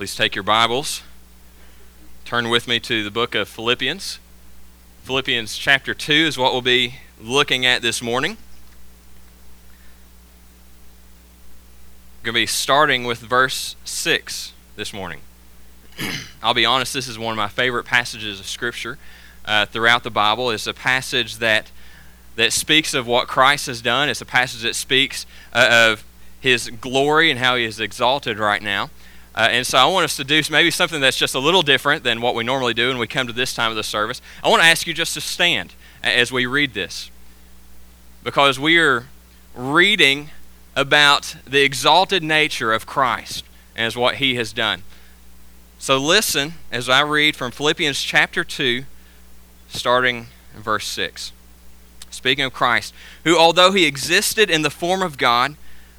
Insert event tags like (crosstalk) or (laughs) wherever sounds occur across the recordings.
Please take your Bibles. Turn with me to the book of Philippians. Philippians chapter 2 is what we'll be looking at this morning. We're going to be starting with verse 6 this morning. (clears throat) I'll be honest, this is one of my favorite passages of Scripture uh, throughout the Bible. It's a passage that, that speaks of what Christ has done, it's a passage that speaks uh, of his glory and how he is exalted right now. Uh, and so I want us to do maybe something that's just a little different than what we normally do when we come to this time of the service. I want to ask you just to stand as we read this. Because we are reading about the exalted nature of Christ as what he has done. So listen as I read from Philippians chapter 2, starting in verse 6. Speaking of Christ, who, although he existed in the form of God,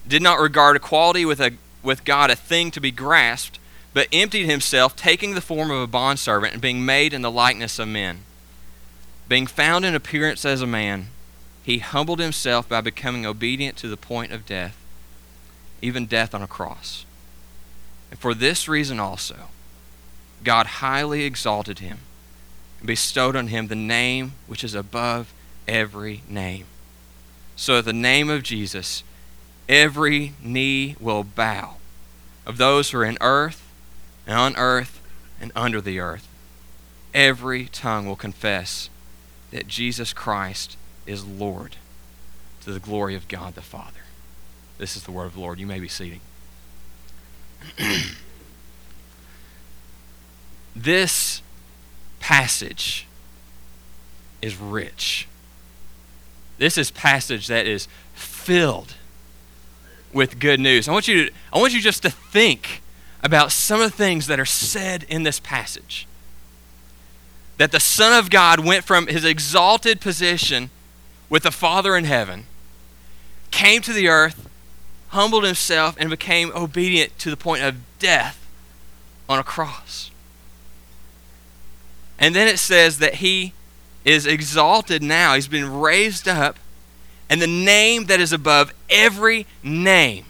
did not regard equality with a with God a thing to be grasped, but emptied himself, taking the form of a bondservant and being made in the likeness of men. Being found in appearance as a man, he humbled himself by becoming obedient to the point of death, even death on a cross. And for this reason also, God highly exalted him and bestowed on him the name which is above every name. So the name of Jesus, every knee will bow of those who are in earth and on earth and under the earth. Every tongue will confess that Jesus Christ is Lord to the glory of God the Father. This is the word of the Lord. You may be seating. (clears throat) this passage is rich. This is passage that is filled with good news. I want you to, I want you just to think about some of the things that are said in this passage. That the Son of God went from his exalted position with the Father in heaven, came to the earth, humbled himself, and became obedient to the point of death on a cross. And then it says that he is exalted now. He's been raised up and the name that is above every name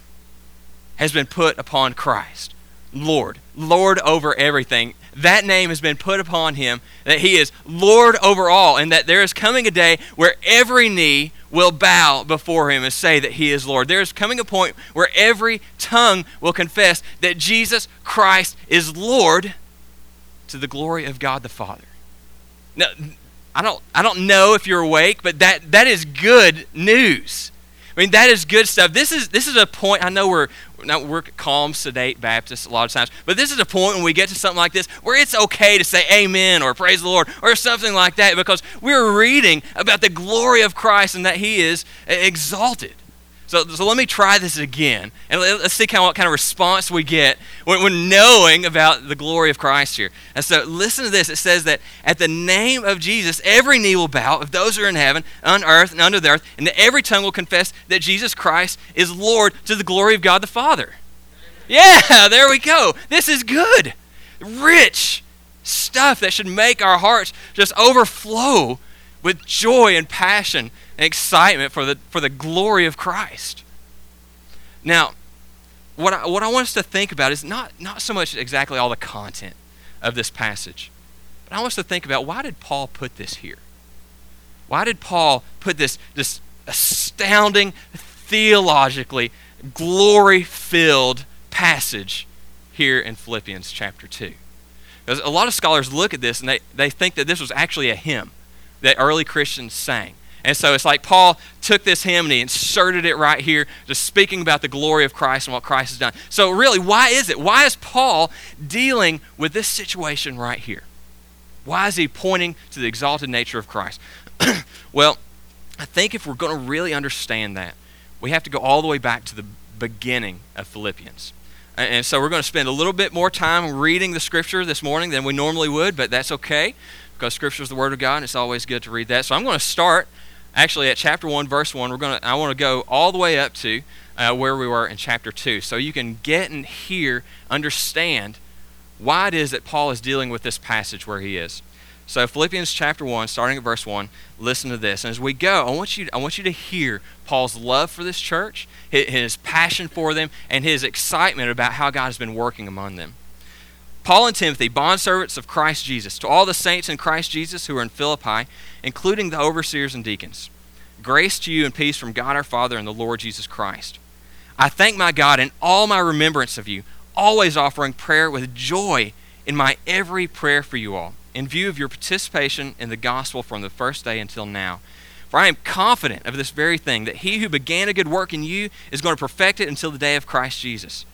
has been put upon Christ. Lord, Lord over everything. That name has been put upon him, that he is Lord over all, and that there is coming a day where every knee will bow before him and say that he is Lord. There is coming a point where every tongue will confess that Jesus Christ is Lord to the glory of God the Father. Now, I don't, I don't know if you're awake, but that, that is good news. I mean, that is good stuff. This is, this is a point, I know we're, we're calm, sedate Baptists a lot of times, but this is a point when we get to something like this where it's okay to say amen or praise the Lord or something like that because we're reading about the glory of Christ and that he is exalted. So, so let me try this again, and let's see kind of what kind of response we get when, when knowing about the glory of Christ here. And so listen to this. It says that at the name of Jesus, every knee will bow of those who are in heaven, on earth, and under the earth, and that every tongue will confess that Jesus Christ is Lord to the glory of God the Father. Yeah, (laughs) there we go. This is good. Rich stuff that should make our hearts just overflow with joy and passion and excitement for the, for the glory of Christ. Now, what I, what I want us to think about is not, not so much exactly all the content of this passage, but I want us to think about why did Paul put this here? Why did Paul put this, this astounding, theologically glory filled passage here in Philippians chapter 2? Because a lot of scholars look at this and they, they think that this was actually a hymn that early Christians sang. And so it's like Paul took this hymn and he inserted it right here, just speaking about the glory of Christ and what Christ has done. So, really, why is it? Why is Paul dealing with this situation right here? Why is he pointing to the exalted nature of Christ? (clears throat) well, I think if we're going to really understand that, we have to go all the way back to the beginning of Philippians. And so we're going to spend a little bit more time reading the scripture this morning than we normally would, but that's okay because scripture is the word of God and it's always good to read that. So I'm going to start actually at chapter 1 verse 1 we're going to i want to go all the way up to uh, where we were in chapter 2 so you can get and hear understand why it is that paul is dealing with this passage where he is. So philippians chapter 1 starting at verse 1 listen to this. And as we go i want you i want you to hear paul's love for this church his, his passion for them and his excitement about how god has been working among them Paul and Timothy, bondservants of Christ Jesus, to all the saints in Christ Jesus who are in Philippi, including the overseers and deacons. Grace to you and peace from God our Father and the Lord Jesus Christ. I thank my God in all my remembrance of you, always offering prayer with joy in my every prayer for you all, in view of your participation in the gospel from the first day until now. For I am confident of this very thing, that he who began a good work in you is going to perfect it until the day of Christ Jesus.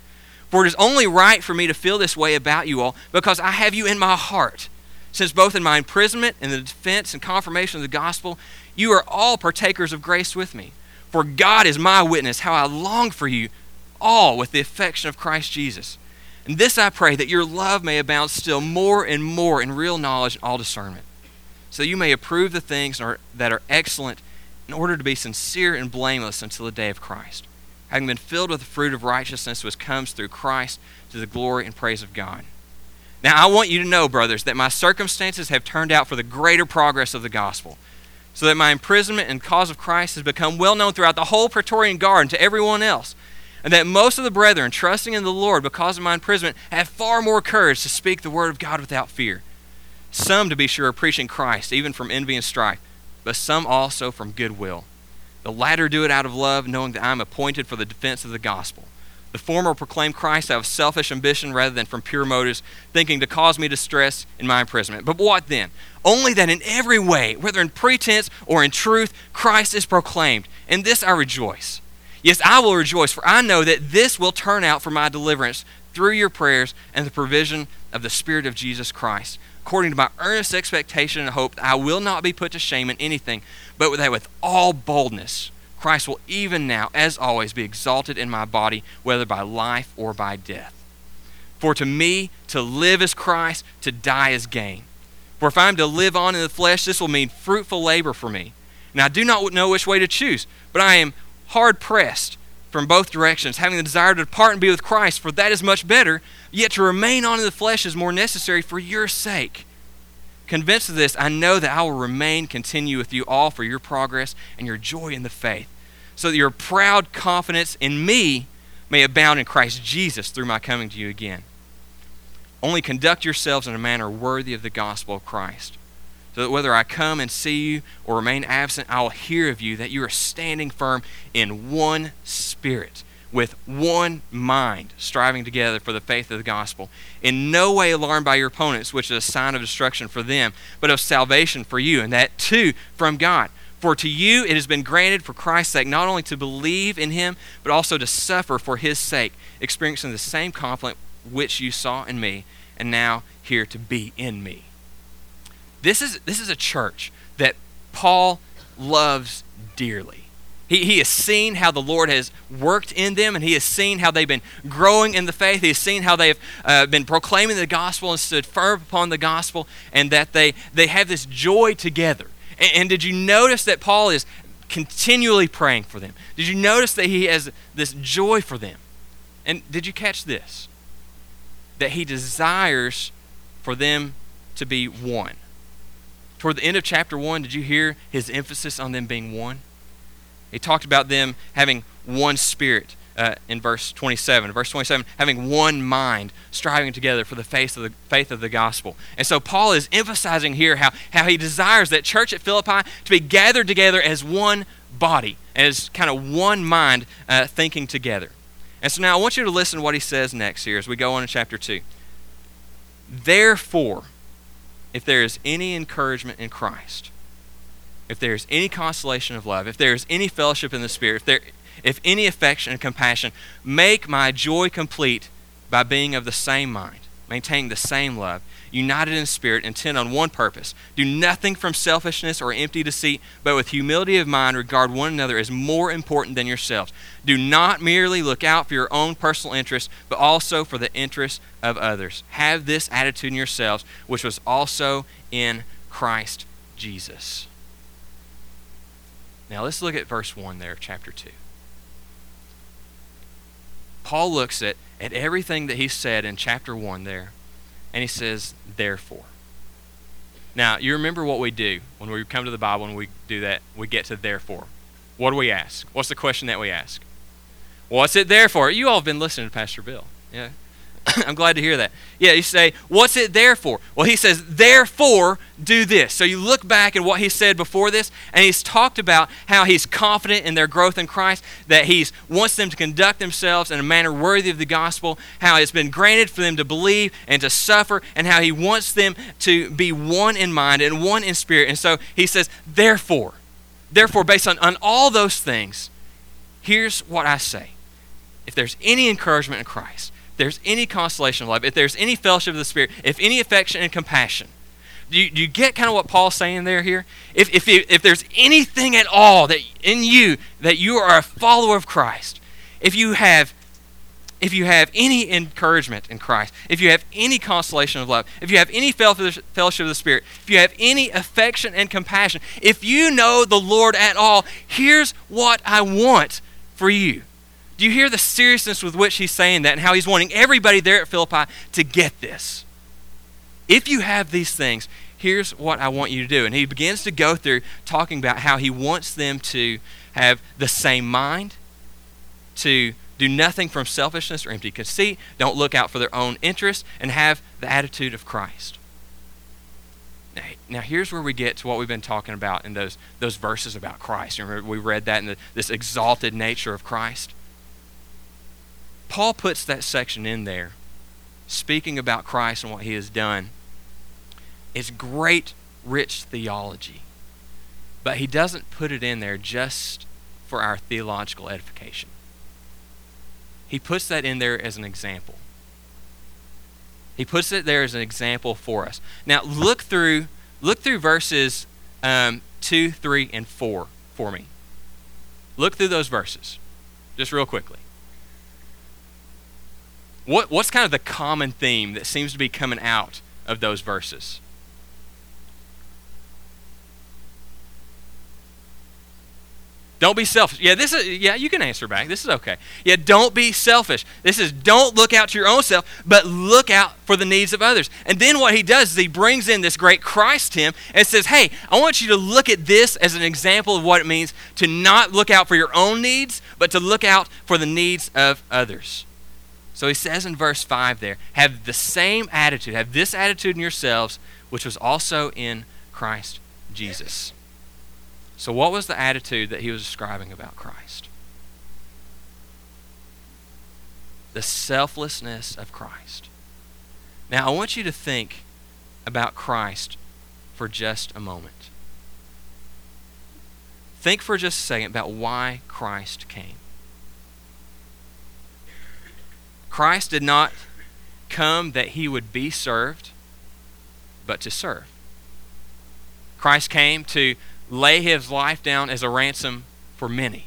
For it is only right for me to feel this way about you all, because I have you in my heart. Since both in my imprisonment and the defense and confirmation of the gospel, you are all partakers of grace with me. For God is my witness, how I long for you all with the affection of Christ Jesus. And this I pray, that your love may abound still more and more in real knowledge and all discernment, so you may approve the things that are excellent in order to be sincere and blameless until the day of Christ having been filled with the fruit of righteousness which comes through Christ to the glory and praise of God. Now, I want you to know, brothers, that my circumstances have turned out for the greater progress of the gospel, so that my imprisonment and cause of Christ has become well known throughout the whole Praetorian Guard and to everyone else, and that most of the brethren, trusting in the Lord because of my imprisonment, have far more courage to speak the word of God without fear. Some, to be sure, are preaching Christ, even from envy and strife, but some also from goodwill. The latter do it out of love, knowing that I am appointed for the defense of the gospel. The former proclaim Christ out of selfish ambition rather than from pure motives, thinking to cause me distress in my imprisonment. But what then? Only that in every way, whether in pretense or in truth, Christ is proclaimed. In this I rejoice. Yes, I will rejoice, for I know that this will turn out for my deliverance through your prayers and the provision of the Spirit of Jesus Christ according to my earnest expectation and hope, I will not be put to shame in anything, but that with all boldness, Christ will even now, as always, be exalted in my body, whether by life or by death. For to me, to live is Christ, to die is gain. For if I am to live on in the flesh, this will mean fruitful labor for me. And I do not know which way to choose, but I am hard pressed from both directions, having the desire to depart and be with Christ, for that is much better, yet to remain on in the flesh is more necessary for your sake. Convinced of this, I know that I will remain, continue with you all for your progress and your joy in the faith, so that your proud confidence in me may abound in Christ Jesus through my coming to you again. Only conduct yourselves in a manner worthy of the gospel of Christ so that whether I come and see you or remain absent, I will hear of you that you are standing firm in one spirit, with one mind, striving together for the faith of the gospel. In no way alarmed by your opponents, which is a sign of destruction for them, but of salvation for you, and that too from God. For to you it has been granted for Christ's sake not only to believe in him, but also to suffer for his sake, experiencing the same conflict which you saw in me, and now here to be in me. This is, this is a church that Paul loves dearly. He, he has seen how the Lord has worked in them, and he has seen how they've been growing in the faith. He has seen how they've uh, been proclaiming the gospel and stood firm upon the gospel, and that they, they have this joy together. And, and did you notice that Paul is continually praying for them? Did you notice that he has this joy for them? And did you catch this? That he desires for them to be one. Toward the end of chapter 1, did you hear his emphasis on them being one? He talked about them having one spirit uh, in verse 27. Verse 27, having one mind, striving together for the faith of the, faith of the gospel. And so Paul is emphasizing here how, how he desires that church at Philippi to be gathered together as one body, as kind of one mind uh, thinking together. And so now I want you to listen to what he says next here as we go on in chapter 2. Therefore, if there is any encouragement in Christ, if there is any consolation of love, if there is any fellowship in the Spirit, if, there, if any affection and compassion, make my joy complete by being of the same mind, maintaining the same love united in spirit, intent on one purpose. Do nothing from selfishness or empty deceit, but with humility of mind regard one another as more important than yourselves. Do not merely look out for your own personal interests, but also for the interests of others. Have this attitude in yourselves, which was also in Christ Jesus. Now let's look at verse 1 there chapter 2. Paul looks at, at everything that he said in chapter 1 there and he says, therefore. Now, you remember what we do when we come to the Bible and we do that, we get to therefore. What do we ask? What's the question that we ask? What's it there for? You all have been listening to Pastor Bill. Yeah. (coughs) I'm glad to hear that. Yeah, you say, what's it there for? Well, he says, therefore, do this. So you look back at what he said before this, and he's talked about how he's confident in their growth in Christ, that he wants them to conduct themselves in a manner worthy of the gospel, how it's been granted for them to believe and to suffer, and how he wants them to be one in mind and one in spirit. And so he says, therefore, therefore, based on, on all those things, here's what I say. If there's any encouragement in Christ, there's any consolation of life, if there's any fellowship of the Spirit, if any affection and compassion, do you, do you get kind of what Paul's saying there here? If, if, if there's anything at all that in you that you are a follower of Christ, if you have if you have any encouragement in Christ, if you have any consolation of love, if you have any fellowship of the Spirit, if you have any affection and compassion, if you know the Lord at all, here's what I want for you. Do you hear the seriousness with which he's saying that and how he's wanting everybody there at Philippi to get this? If you have these things, here's what I want you to do. And he begins to go through talking about how he wants them to have the same mind, to do nothing from selfishness or empty conceit, don't look out for their own interest, and have the attitude of Christ. Now, now here's where we get to what we've been talking about in those, those verses about Christ. Remember, we read that in the, this exalted nature of Christ. Paul puts that section in there, speaking about Christ and what he has done. It's great, rich theology. But he doesn't put it in there just for our theological edification. He puts that in there as an example. He puts it there as an example for us. Now look through look through verses um, two, three, and four for me. Look through those verses, just real quickly. What, what's kind of the common theme that seems to be coming out of those verses? Don't be selfish. Yeah, this is yeah, you can answer back. This is okay. Yeah, don't be selfish. This is don't look out to your own self, but look out for the needs of others. And then what he does is he brings in this great Christ hymn and says, "Hey, I want you to look at this as an example of what it means to not look out for your own needs, but to look out for the needs of others." So he says in verse 5 there, have the same attitude, have this attitude in yourselves, which was also in Christ Jesus. So, what was the attitude that he was describing about Christ? The selflessness of Christ. Now, I want you to think about Christ for just a moment. Think for just a second about why Christ came. Christ did not come that he would be served, but to serve. Christ came to lay his life down as a ransom for many.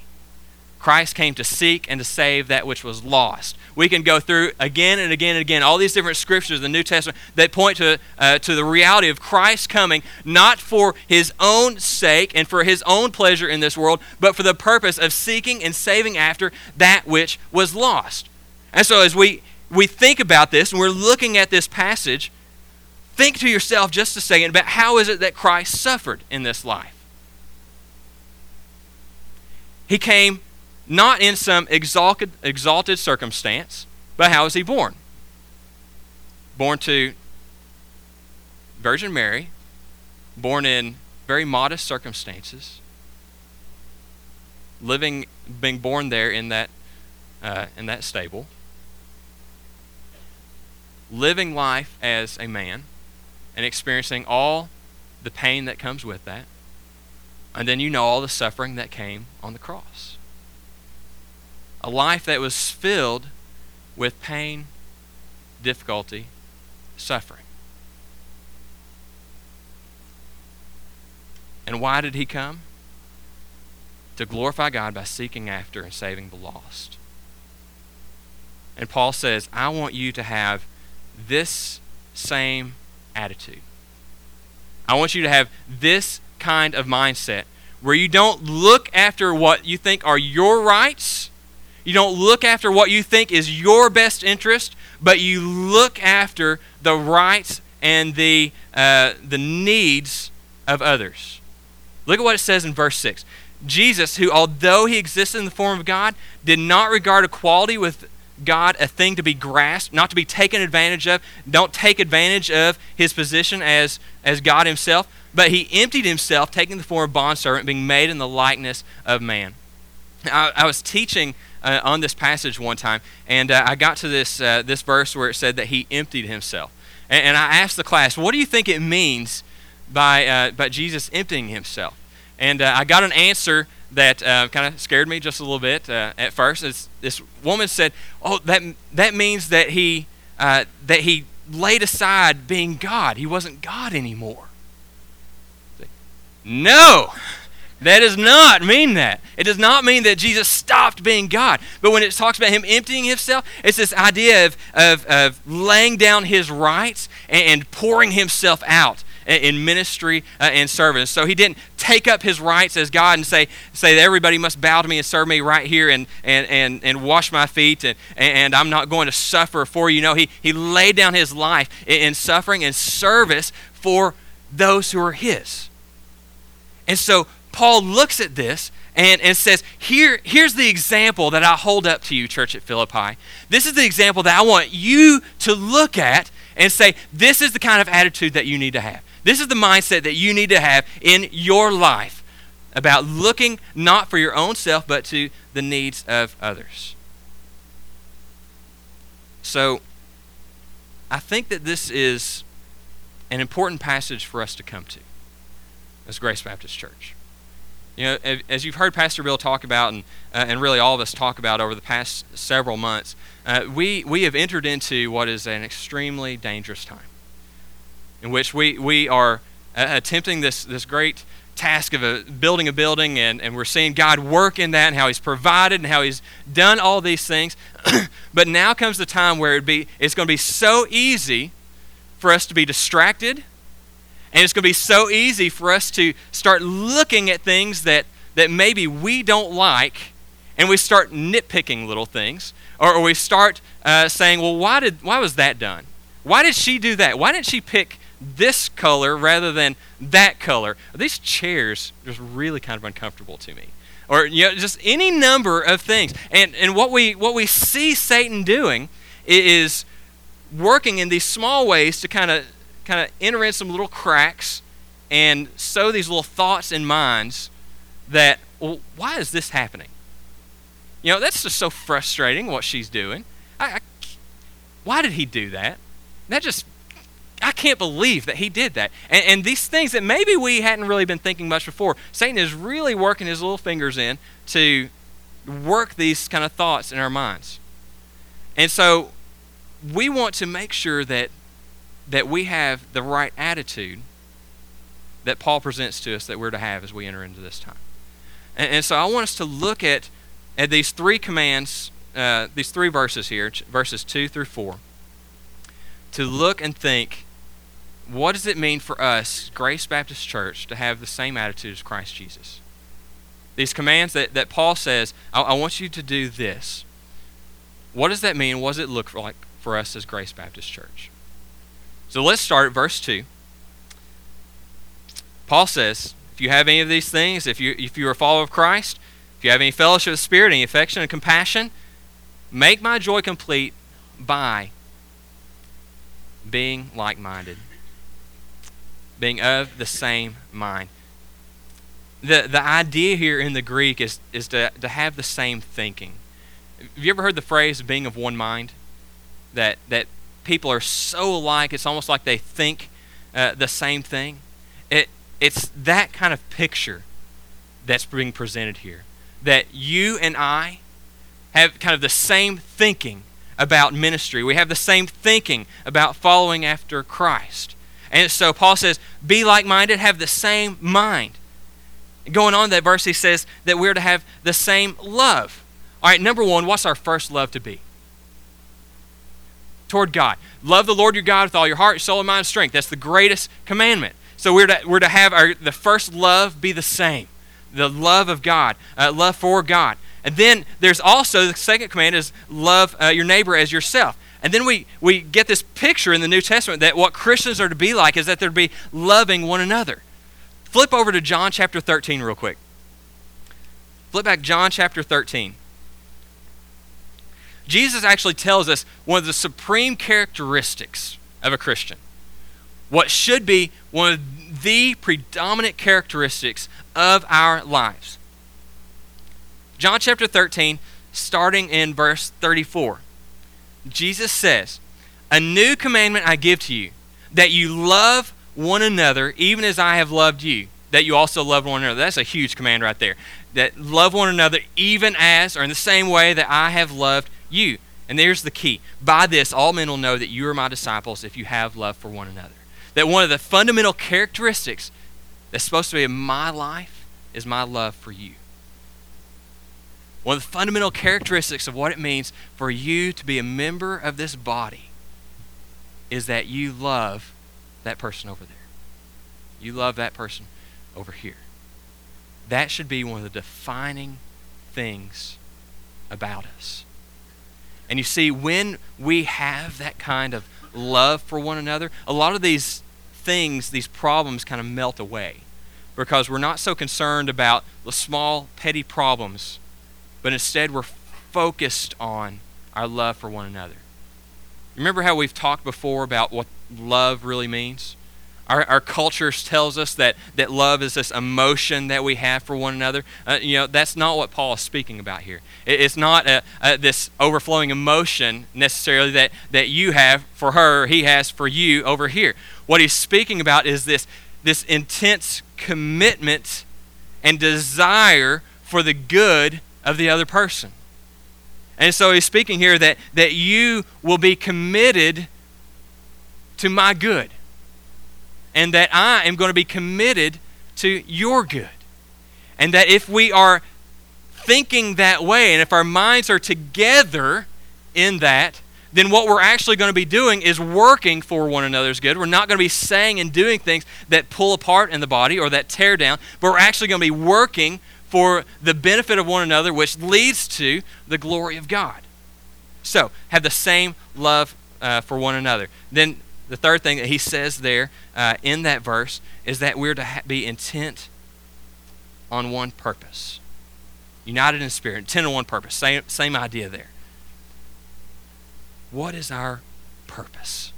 Christ came to seek and to save that which was lost. We can go through again and again and again all these different scriptures in the New Testament that point to, uh, to the reality of Christ coming not for his own sake and for his own pleasure in this world, but for the purpose of seeking and saving after that which was lost. And so as we, we think about this and we're looking at this passage, think to yourself just a second about how is it that Christ suffered in this life? He came not in some exalted, exalted circumstance, but how was he born? Born to Virgin Mary, born in very modest circumstances, living, being born there in that, uh, in that stable living life as a man and experiencing all the pain that comes with that. And then you know all the suffering that came on the cross. A life that was filled with pain, difficulty, suffering. And why did he come? To glorify God by seeking after and saving the lost. And Paul says, I want you to have this same attitude. I want you to have this kind of mindset where you don't look after what you think are your rights. You don't look after what you think is your best interest, but you look after the rights and the, uh, the needs of others. Look at what it says in verse 6. Jesus, who, although he existed in the form of God, did not regard equality with God a thing to be grasped, not to be taken advantage of. Don't take advantage of his position as, as God himself. But he emptied himself, taking the form of bondservant, being made in the likeness of man. I, I was teaching uh, on this passage one time, and uh, I got to this, uh, this verse where it said that he emptied himself. And, and, I asked the class, what do you think it means by, uh, by Jesus emptying himself? And uh, I got an answer that uh, kind of scared me just a little bit at first. This woman said, "Oh, that that means that he that he laid aside being God. He wasn't God anymore." No, that does not mean that. It does not mean that Jesus stopped being God. But when it talks about him emptying himself, it's this idea of, of, of laying down his rights and pouring himself out in ministry uh, and service. So he didn't take up his rights as God and say, say that everybody must bow to me and serve me right here and, and, and, and wash my feet and, and I'm not going to suffer for you. No, he, he laid down his life in, in suffering and service for those who are his. And so Paul looks at this and, and says, Here, Here's the example that I hold up to you, church at Philippi. This is the example that I want you to look at and say, This is the kind of attitude that you need to have. This is the mindset that you need to have in your life about looking not for your own self, but to the needs of others. So, I think that this is an important passage for us to come to as Grace Baptist Church. You know, as you've heard Pastor Bill talk about, and, uh, and really all of us talk about over the past several months, uh, we, we have entered into what is an extremely dangerous time in which we, we are uh, attempting this, this great task of a, building a building, and, and we're seeing God work in that and how He's provided and how He's done all these things. (clears throat) but now comes the time where it'd be, it's going to be so easy for us to be distracted and it's going to be so easy for us to start looking at things that, that maybe we don't like, and we start nitpicking little things. Or, or we start uh, saying, well, why, did, why was that done? Why did she do that? Why didn't she pick this color rather than that color? These chairs just really kind of uncomfortable to me. Or you know, just any number of things. And, and what, we, what we see Satan doing is working in these small ways to kind of kind of enter in some little cracks and sow these little thoughts in minds that, well, why is this happening? You know, that's just so frustrating what she's doing. I, I, why did he do that? That just, I can't believe that he did that. And, and these things that maybe we hadn't really been thinking much before, Satan is really working his little fingers in to work these kind of thoughts in our minds. And so we want to make sure that that we have the right attitude that Paul presents to us that we're to have as we enter into this time. And, and so I want us to look at, at these three commands, uh, these three verses here, verses 2 through 4, to look and think what does it mean for us, Grace Baptist Church, to have the same attitude as Christ Jesus? These commands that, that Paul says, I, I want you to do this. What does that mean? What does it look like for us as Grace Baptist Church? So let's start at verse 2. Paul says, if you have any of these things, if you if you're a follower of Christ, if you have any fellowship of Spirit, any affection and compassion, make my joy complete by being like minded, being of the same mind. The, the idea here in the Greek is, is to, to have the same thinking. Have you ever heard the phrase being of one mind? That, that people are so alike, it's almost like they think uh, the same thing. It, it's that kind of picture that's being presented here. That you and I have kind of the same thinking about ministry. We have the same thinking about following after Christ. And so Paul says, be like minded, have the same mind. Going on that verse, he says that we're to have the same love. All right, number one, what's our first love to be? toward God. Love the Lord your God with all your heart, soul, and mind, and strength. That's the greatest commandment. So we're to, we're to have our, the first love be the same the love of God, uh, love for God. And then there's also the second command is love uh, your neighbor as yourself. And then we, we get this picture in the New Testament that what Christians are to be like is that they're to be loving one another. Flip over to John chapter 13 real quick. Flip back John chapter 13. Jesus actually tells us one of the supreme characteristics of a Christian. What should be one of the predominant characteristics of our lives. John chapter 13, starting in verse 34. Jesus says, A new commandment I give to you, that you love one another even as I have loved you, that you also love one another. That's a huge command right there. That love one another even as, or in the same way that I have loved you. And there's the key. By this, all men will know that you are my disciples if you have love for one another. That one of the fundamental characteristics that's supposed to be in my life is my love for you. One of the fundamental characteristics of what it means for you to be a member of this body is that you love that person over there. You love that person over here. That should be one of the defining things about us. And you see, when we have that kind of love for one another, a lot of these things, these problems kind of melt away because we're not so concerned about the small, petty problems, but instead we're focused on our love for one another. Remember how we've talked before about what love really means? Our, our culture tells us that, that love is this emotion that we have for one another. Uh, you know, that's not what Paul is speaking about here. It, it's not a, a, this overflowing emotion necessarily that, that you have for her, he has for you over here. What he's speaking about is this, this intense commitment and desire for the good of the other person. And so he's speaking here that, that you will be committed to my good and that I am going to be committed to your good. And that if we are thinking that way, and if our minds are together in that, then what we're actually going to be doing is working for one another's good. We're not going to be saying and doing things that pull apart in the body or that tear down, but we're actually going to be working for the benefit of one another, which leads to the glory of God. So, have the same love uh, for one another. Then the third thing that he says there uh, in that verse is that we're to ha- be intent on one purpose. United in spirit, intent on one purpose. Same, same idea there. What is our purpose?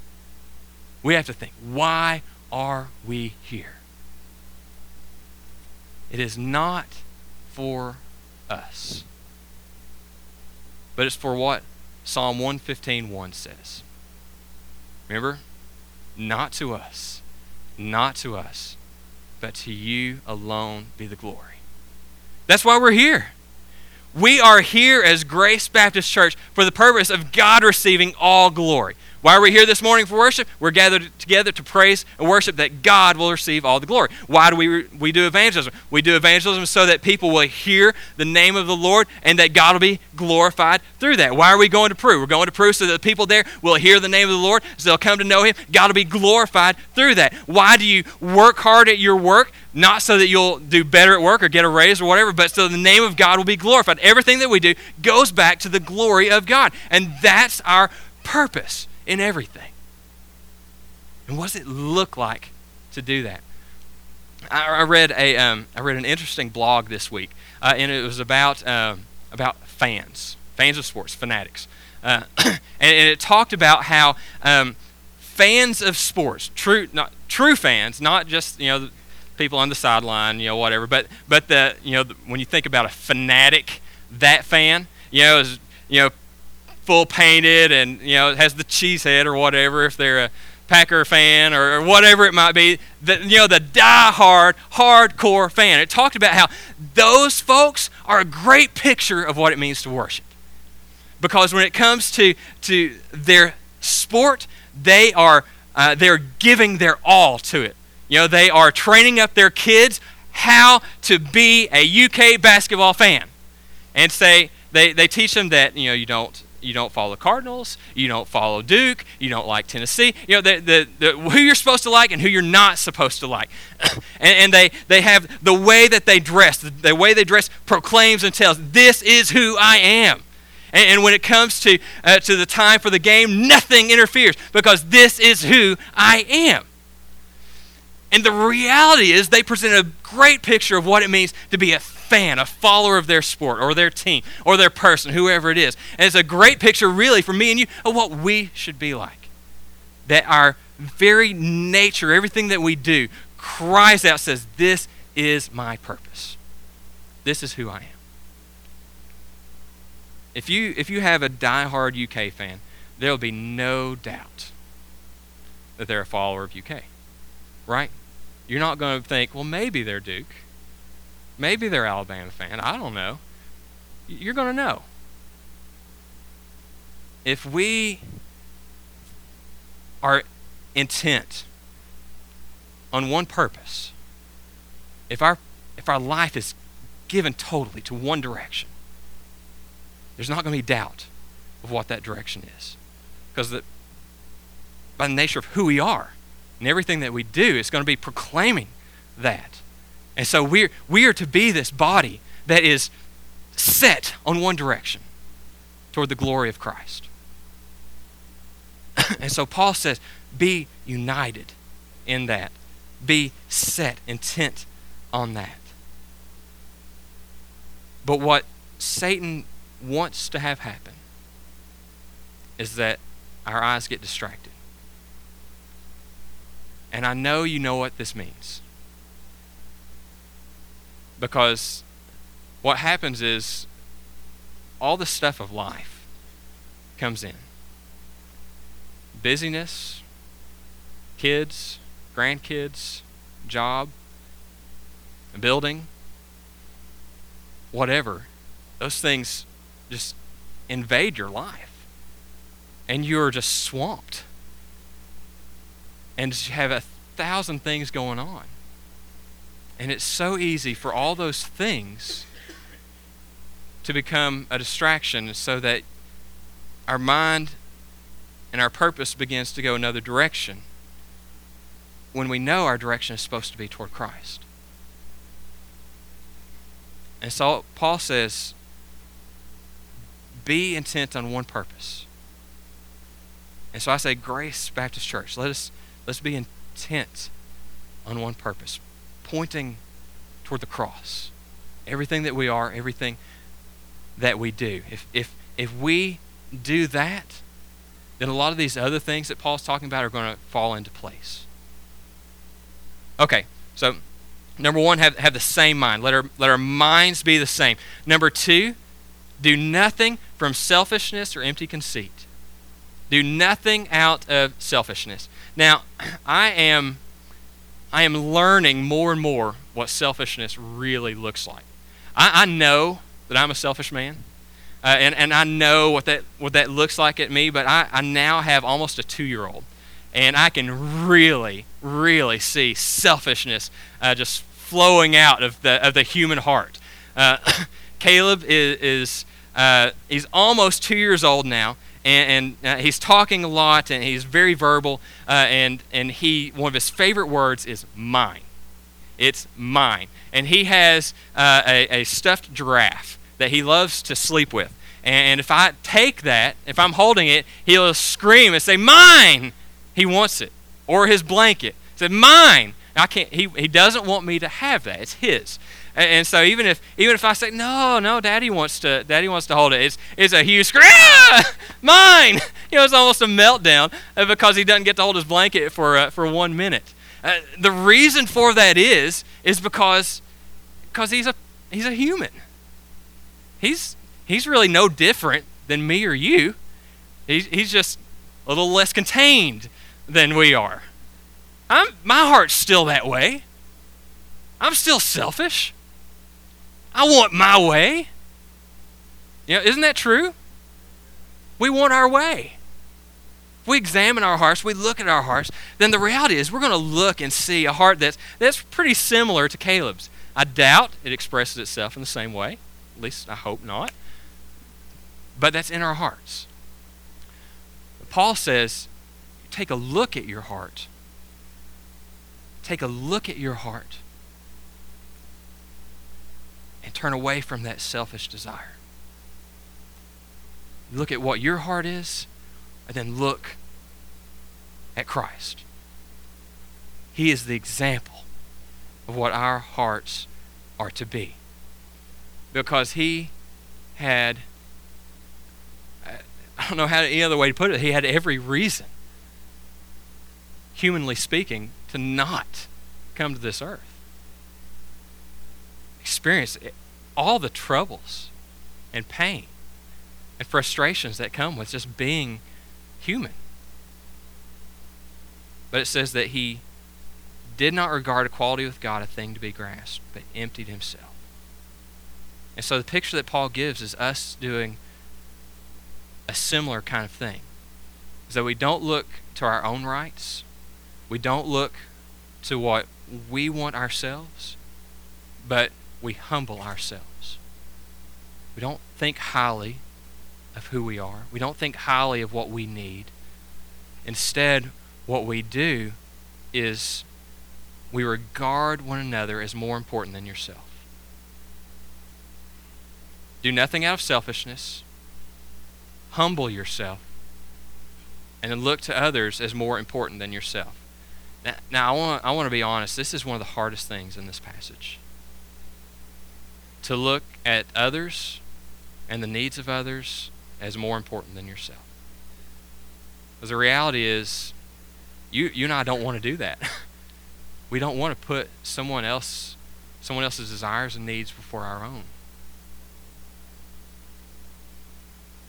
We have to think, why are we here? It is not for us, but it's for what Psalm 115.1 says. Remember? Not to us, not to us, but to you alone be the glory. That's why we're here. We are here as Grace Baptist Church for the purpose of God receiving all glory. Why are we here this morning for worship? We're gathered together to praise and worship that God will receive all the glory. Why do we, we do evangelism? We do evangelism so that people will hear the name of the Lord and that God will be glorified through that. Why are we going to Peru? We're going to Peru so that the people there will hear the name of the Lord, so they'll come to know Him. God will be glorified through that. Why do you work hard at your work? Not so that you'll do better at work or get a raise or whatever, but so the name of God will be glorified. Everything that we do goes back to the glory of God. And that's our purpose in everything. And what does it look like to do that? I, I read a um, I read an interesting blog this week, uh, and it was about um, about fans, fans of sports, fanatics, uh, (clears throat) and, and, it talked about how um, fans of sports, true not true fans, not just you know people on the sideline, you know whatever, but but the you know the, when you think about a fanatic, that fan, you know is you know full painted and you know has the cheese head or whatever if they're a Packer fan or, whatever it might be. The, you know the die-hard, hardcore fan. It talked about how those folks are a great picture of what it means to worship. Because when it comes to to their sport, they are uh, they're giving their all to it. You know they are training up their kids how to be a UK basketball fan, and say they, they teach them that you know you don't you don't follow Cardinals, you don't follow Duke, you don't like Tennessee. You know, the, the, the, who you're supposed to like and who you're not supposed to like. (clears throat) and, and they, they have the way that they dress, the, the, way they dress proclaims and tells, this is who I am. And, and when it comes to, uh, to the time for the game, nothing interferes because this is who I am. And the reality is, they present a great picture of what it means to be a fan, a follower of their sport or their team or their person, whoever it is. And it's a great picture, really, for me and you of what we should be like. That our very nature, everything that we do, cries out, says, This is my purpose. This is who I am. If you, if you have a die-hard UK fan, there will be no doubt that they're a follower of UK. Right? You're not going to think, well, maybe they're Duke. Maybe they're Alabama fan. I don't know. You're going to know. If we are intent on one purpose, if our if our life is given totally to one direction, there's not going to be doubt of what that direction is. Because by the nature of who we are and everything that we do, is going to be proclaiming that. And so we're, we are to be this body that is set on one direction toward the glory of Christ. (clears throat) and so Paul says, be united in that. Be set, intent on that. But what Satan wants to have happen is that our eyes get distracted. And I know you know what this means. Because what happens is all the stuff of life comes in busyness, kids, grandkids, job, building, whatever. Those things just invade your life. And you're just swamped. And have a thousand things going on. And it's so easy for all those things to become a distraction so that our mind and our purpose begins to go another direction when we know our direction is supposed to be toward Christ. And so Paul says, be intent on one purpose. And so I say, Grace Baptist Church, let us let's be intent on one purpose, pointing toward the cross. Everything that we are, everything that we do. If if if we do that, then a lot of these other things that Paul's talking about are going to fall into place. Okay, so number one, have, have the same mind. Let our, let our minds be the same. Number two, do nothing from selfishness or empty conceit. Do nothing out of selfishness. Now, I am I am learning more and more what selfishness really looks like. I, I know that I'm a selfish man. Uh, and, and I know what that what that looks like at me, but I, I now have almost a two year old. And I can really, really see selfishness uh, just flowing out of the of the human heart. Uh, (coughs) Caleb is, is uh, he's almost two years old now, and, and uh, he's talking a lot, and he's very verbal, uh, and and he one of his favorite words is mine. It's mine, and he has uh, a, a stuffed giraffe that he loves to sleep with. And if I take that, if I'm holding it, he'll scream and say, Mine! He wants it. Or his blanket. Say, Mine! I can't he, he doesn't want me to have that. It's his. And, and, so even if even if I say, No, no, daddy wants to daddy wants to hold it, it's it's a huge scream ah! mine! You know, it's almost a meltdown uh, because he doesn't get to hold his blanket for uh, for one minute. Uh, the reason for that is is because because he's a he's a human. He's he's really no different than me or you. He's, he's just a little less contained than we are. I'm, my heart's still that way. I'm still selfish. I want my way. You know, isn't that true? We want our way. If we examine our hearts, we look at our hearts, then the reality is we're going to look and see a heart that's, that's pretty similar to Caleb's. I doubt it expresses itself in the same way. At least I hope not. But that's in our hearts. Paul says, take a look at your heart. Take a look at your heart and turn away from that selfish desire. Look at what your heart is, and then look at Christ. He is the example of what our hearts are to be. Because he had, uh, I don't know how any other way to put it, he had every reason, humanly speaking, to not come to this earth. Experience all the troubles and pain and frustrations that come with just being human. But it says that he did not regard equality with God a thing to be grasped, but emptied himself. And so the picture that Paul gives is us doing a similar kind of thing. Is that we don't look to our own rights, we don't look to what we want ourselves, but we humble ourselves. We don't think highly of who we are. We don't think highly of what we need. Instead, what we do is we regard one another as more important than yourself. Do nothing out of selfishness. Humble yourself. And look to others as more important than yourself. Now, now I, want, I want to be honest. This is one of the hardest things in this passage. To look at others and the needs of others as more important than yourself. Because the reality is, you, you and I don't want to do that. (laughs) we don't want to put someone else, someone else's desires and needs before our own.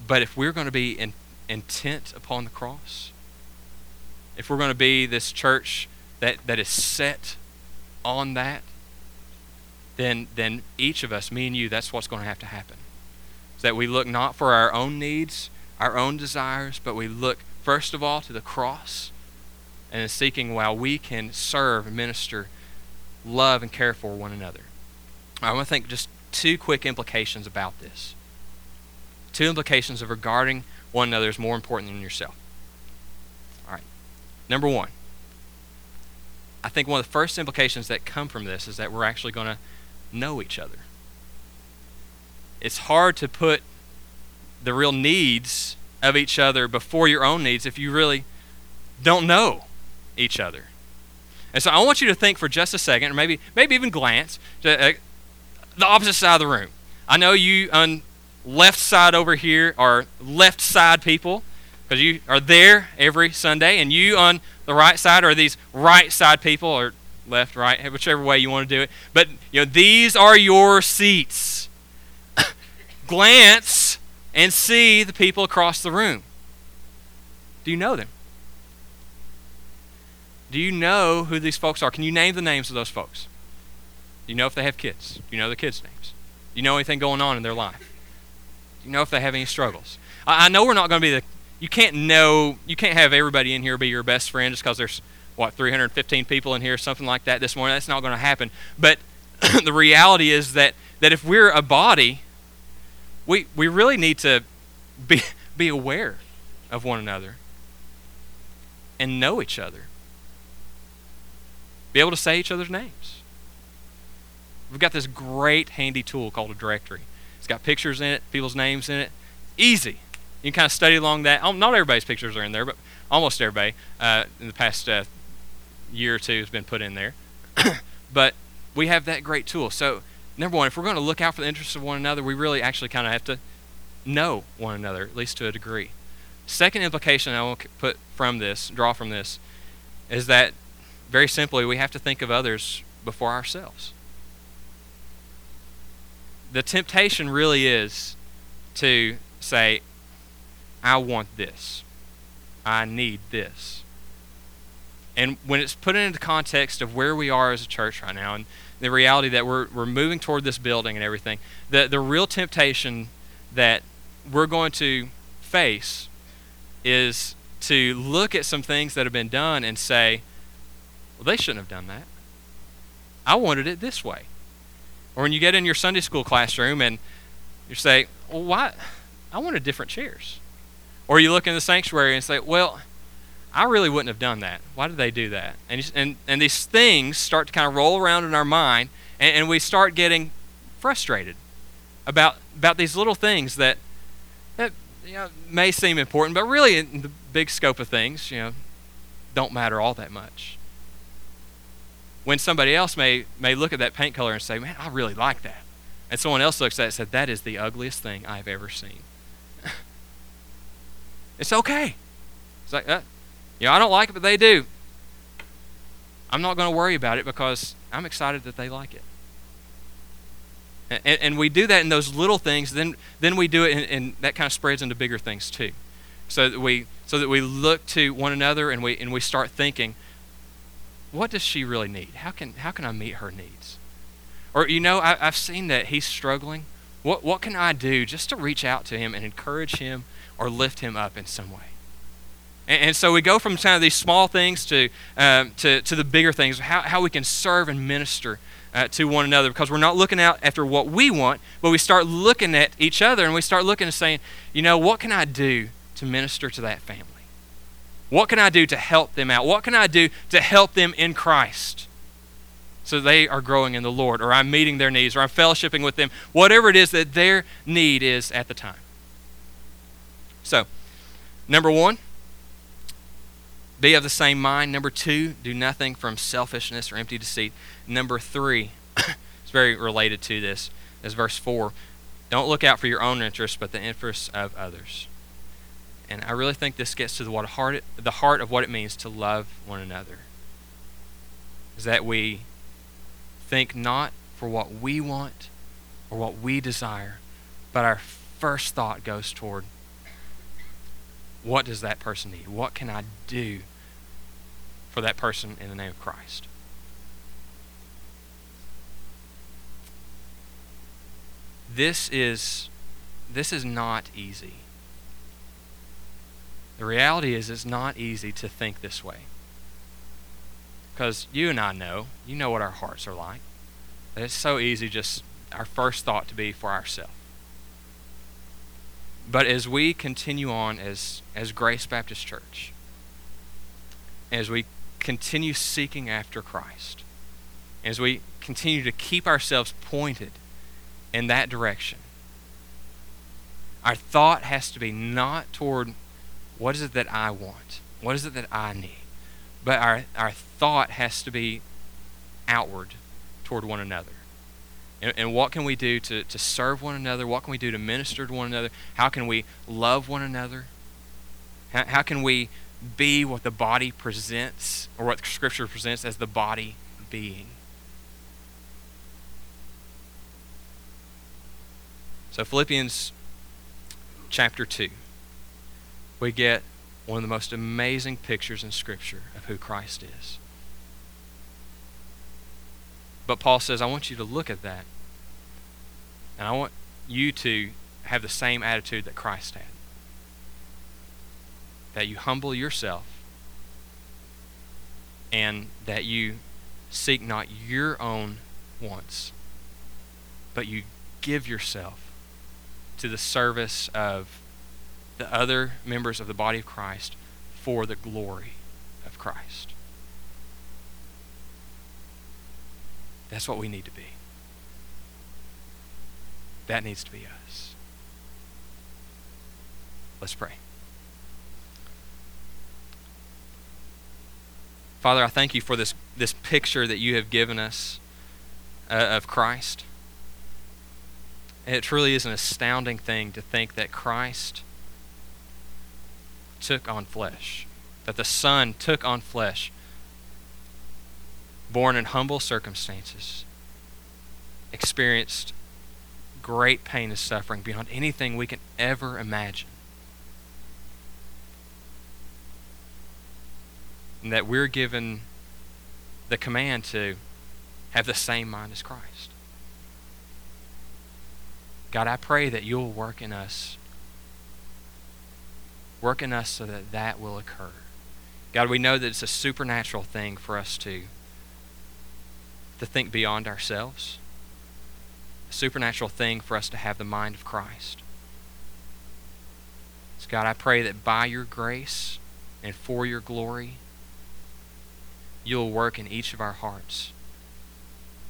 But if we're going to be in, intent upon the cross, if we're going to be this church that, that is set on that, then, then each of us, me and you, that's what's going to have to happen. Is that we look not for our own needs, our own desires, but we look first of all to the cross and seeking while we can serve minister, love, and care for one another. I want to think just two quick implications about this. Two implications of regarding one another as more important than yourself. All right. Number one, I think one of the first implications that come from this is that we're actually going to know each other. It's hard to put the real needs of each other before your own needs if you really don't know each other. And so I want you to think for just a second, or maybe maybe even glance to uh, the opposite side of the room. I know you on left side over here are left side people because you are there every Sunday, and you on the right side are these right side people, or left, right, whichever way you want to do it. But you know these are your seats. (coughs) glance and see the people across the room. Do you know them? Do you know who these folks are? Can you name the names of those folks? Do you know if they have kids? Do you know the kids' names? Do you know anything going on in their life? Do you know if they have any struggles? I, I know we're not going to be the. You can't know. You can't have everybody in here be your best friend just because there's what 315 people in here, something like that this morning. That's not going to happen. But (clears throat) the reality is that that if we're a body, we we really need to be (laughs) be aware of one another and know each other be able to say each other's names. We've got this great handy tool called a directory. It's got pictures in it, people's names in it. Easy. You can kind of study along that. Not everybody's pictures are in there, but almost everybody uh, in the past uh, year or two has been put in there. (coughs) but we have that great tool. So, number one, if we're going to look out for the interests of one another, we really actually kind of have to know one another, at least to a degree. Second implication I to put from this, draw from this, is that very simply, we have to think of others before ourselves. The temptation really is to say, I want this. I need this. And when it's put into context of where we are as a church right now and the reality that we're, we're moving toward this building and everything, the, the real temptation that we're going to face is to look at some things that have been done and say, well, they shouldn't have done that. I wanted it this way. Or when you get in your Sunday school classroom and you say, well, why? I wanted different chairs. Or you look in the sanctuary and say, well, I really wouldn't have done that. Why did they do that? And, and, and these things start to kind of roll around in our mind, and, and we start getting frustrated about, about these little things that, that you know, may seem important, but really, in the big scope of things, you know, don't matter all that much. when somebody else may, may look at that paint color and say, man, I really like that. And someone else looks at it and said, that is the ugliest thing I've ever seen. (laughs) it's okay. It's like, uh, you know, I don't like it, but they do. I'm not going to worry about it because I'm excited that they like it. And, and, we do that in those little things, then, then we do it, and, that kind of spreads into bigger things too. So that we, so that we look to one another and we, and we start thinking, what does she really need? How can, how can I meet her needs? Or, you know, I, I've seen that he's struggling. What, what can I do just to reach out to him and encourage him or lift him up in some way? And, and so we go from kind of these small things to, um, to, to the bigger things, how, how we can serve and minister uh, to one another because we're not looking out after what we want, but we start looking at each other and we start looking and saying, you know, what can I do to minister to that family? What can I do to help them out? What can I do to help them in Christ? So they are growing in the Lord, or I'm meeting their needs, or I'm fellowshipping with them, whatever it is that their need is at the time. So, number one, be of the same mind. Number two, do nothing from selfishness or empty deceit. Number three, (coughs) it's very related to this, is verse 4. Don't look out for your own interests, but the interests of others. And I really think this gets to the, heart, the heart of what it means to love one another. Is that we think not for what we want or what we desire, but our first thought goes toward what does that person need? What can I do for that person in the name of Christ. This is this is not easy. The reality is it's not easy to think this way. Because you and I know, you know what our hearts are like. It's so easy just our first thought to be for ourselves. But as we continue on as, as Grace Baptist Church, as we continue seeking after Christ, as we continue to keep ourselves pointed in that direction, our thought has to be not toward what is it that I want? What is it that I need? But our, our thought has to be outward toward one another. And, and what can we do to, to serve one another? What can we do to minister to one another? How can we love one another? How, how can we be what the body presents, or what Scripture presents as the body being. So, Philippians chapter 2, we get one of the most amazing pictures in Scripture of who Christ is. But Paul says, I want you to look at that, and I want you to have the same attitude that Christ had that you humble yourself and that you seek not your own wants, but you give yourself to the service of the other members of the body of Christ for the glory of Christ. That's what we need to be. That needs to be us. Let's pray. Father, I thank you for this, this picture that you have given us uh, of Christ. It truly is an astounding thing to think that Christ took on flesh, that the Son took on flesh, born in humble circumstances, experienced great pain and suffering beyond anything we can ever imagine. and that we're given the command to have the same mind as Christ. God, I pray that you'll work in us. Work in us so that that will occur. God, we know that it's a supernatural thing for us to, to think beyond ourselves, supernatural thing for us to have the mind of Christ. So, God, I pray that by your grace and for your glory, you'll work in each of our hearts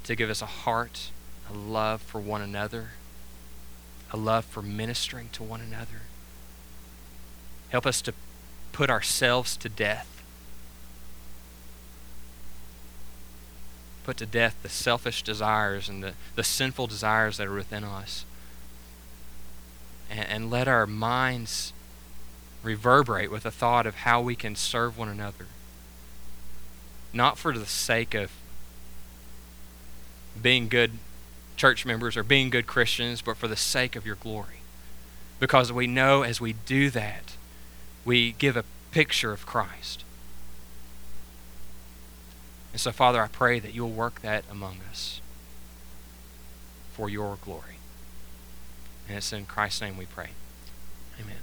to give us a heart, a love for one another, a love for ministering to one another. Help us to put ourselves to death put to death the selfish desires and the, the sinful desires that are within us. And, and let our minds reverberate with the thought of how we can serve one another. Not for the sake of being good church members or being good Christians, but for the sake of your glory. Because we know as we do that, we give a picture of Christ. And so, Father, I pray that you'll work that among us for your glory. And it's in Christ's name we pray. Amen.